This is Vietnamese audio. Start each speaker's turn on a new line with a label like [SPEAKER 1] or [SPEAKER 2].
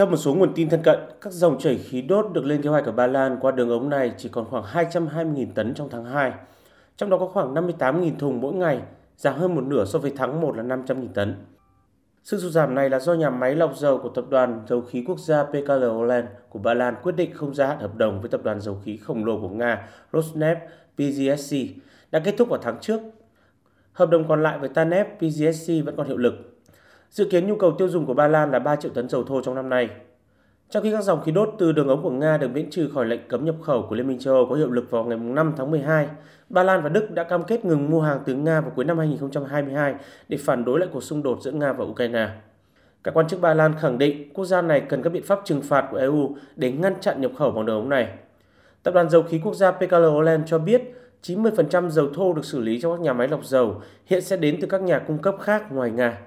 [SPEAKER 1] Theo một số nguồn tin thân cận, các dòng chảy khí đốt được lên kế hoạch ở Ba Lan qua đường ống này chỉ còn khoảng 220.000 tấn trong tháng 2, trong đó có khoảng 58.000 thùng mỗi ngày, giảm hơn một nửa so với tháng 1 là 500.000 tấn. Sự sụt giảm này là do nhà máy lọc dầu của tập đoàn dầu khí quốc gia PKL Orlen của Ba Lan quyết định không gia hạn hợp đồng với tập đoàn dầu khí khổng lồ của Nga Rosneft PGSC đã kết thúc vào tháng trước. Hợp đồng còn lại với Tanep PGSC vẫn còn hiệu lực. Dự kiến nhu cầu tiêu dùng của Ba Lan là 3 triệu tấn dầu thô trong năm nay. Trong khi các dòng khí đốt từ đường ống của Nga được miễn trừ khỏi lệnh cấm nhập khẩu của Liên minh châu Âu có hiệu lực vào ngày 5 tháng 12, Ba Lan và Đức đã cam kết ngừng mua hàng từ Nga vào cuối năm 2022 để phản đối lại cuộc xung đột giữa Nga và Ukraine. Các quan chức Ba Lan khẳng định quốc gia này cần các biện pháp trừng phạt của EU để ngăn chặn nhập khẩu bằng đường ống này. Tập đoàn dầu khí quốc gia PKL Orlen cho biết 90% dầu thô được xử lý trong các nhà máy lọc dầu hiện sẽ đến từ các nhà cung cấp khác ngoài Nga.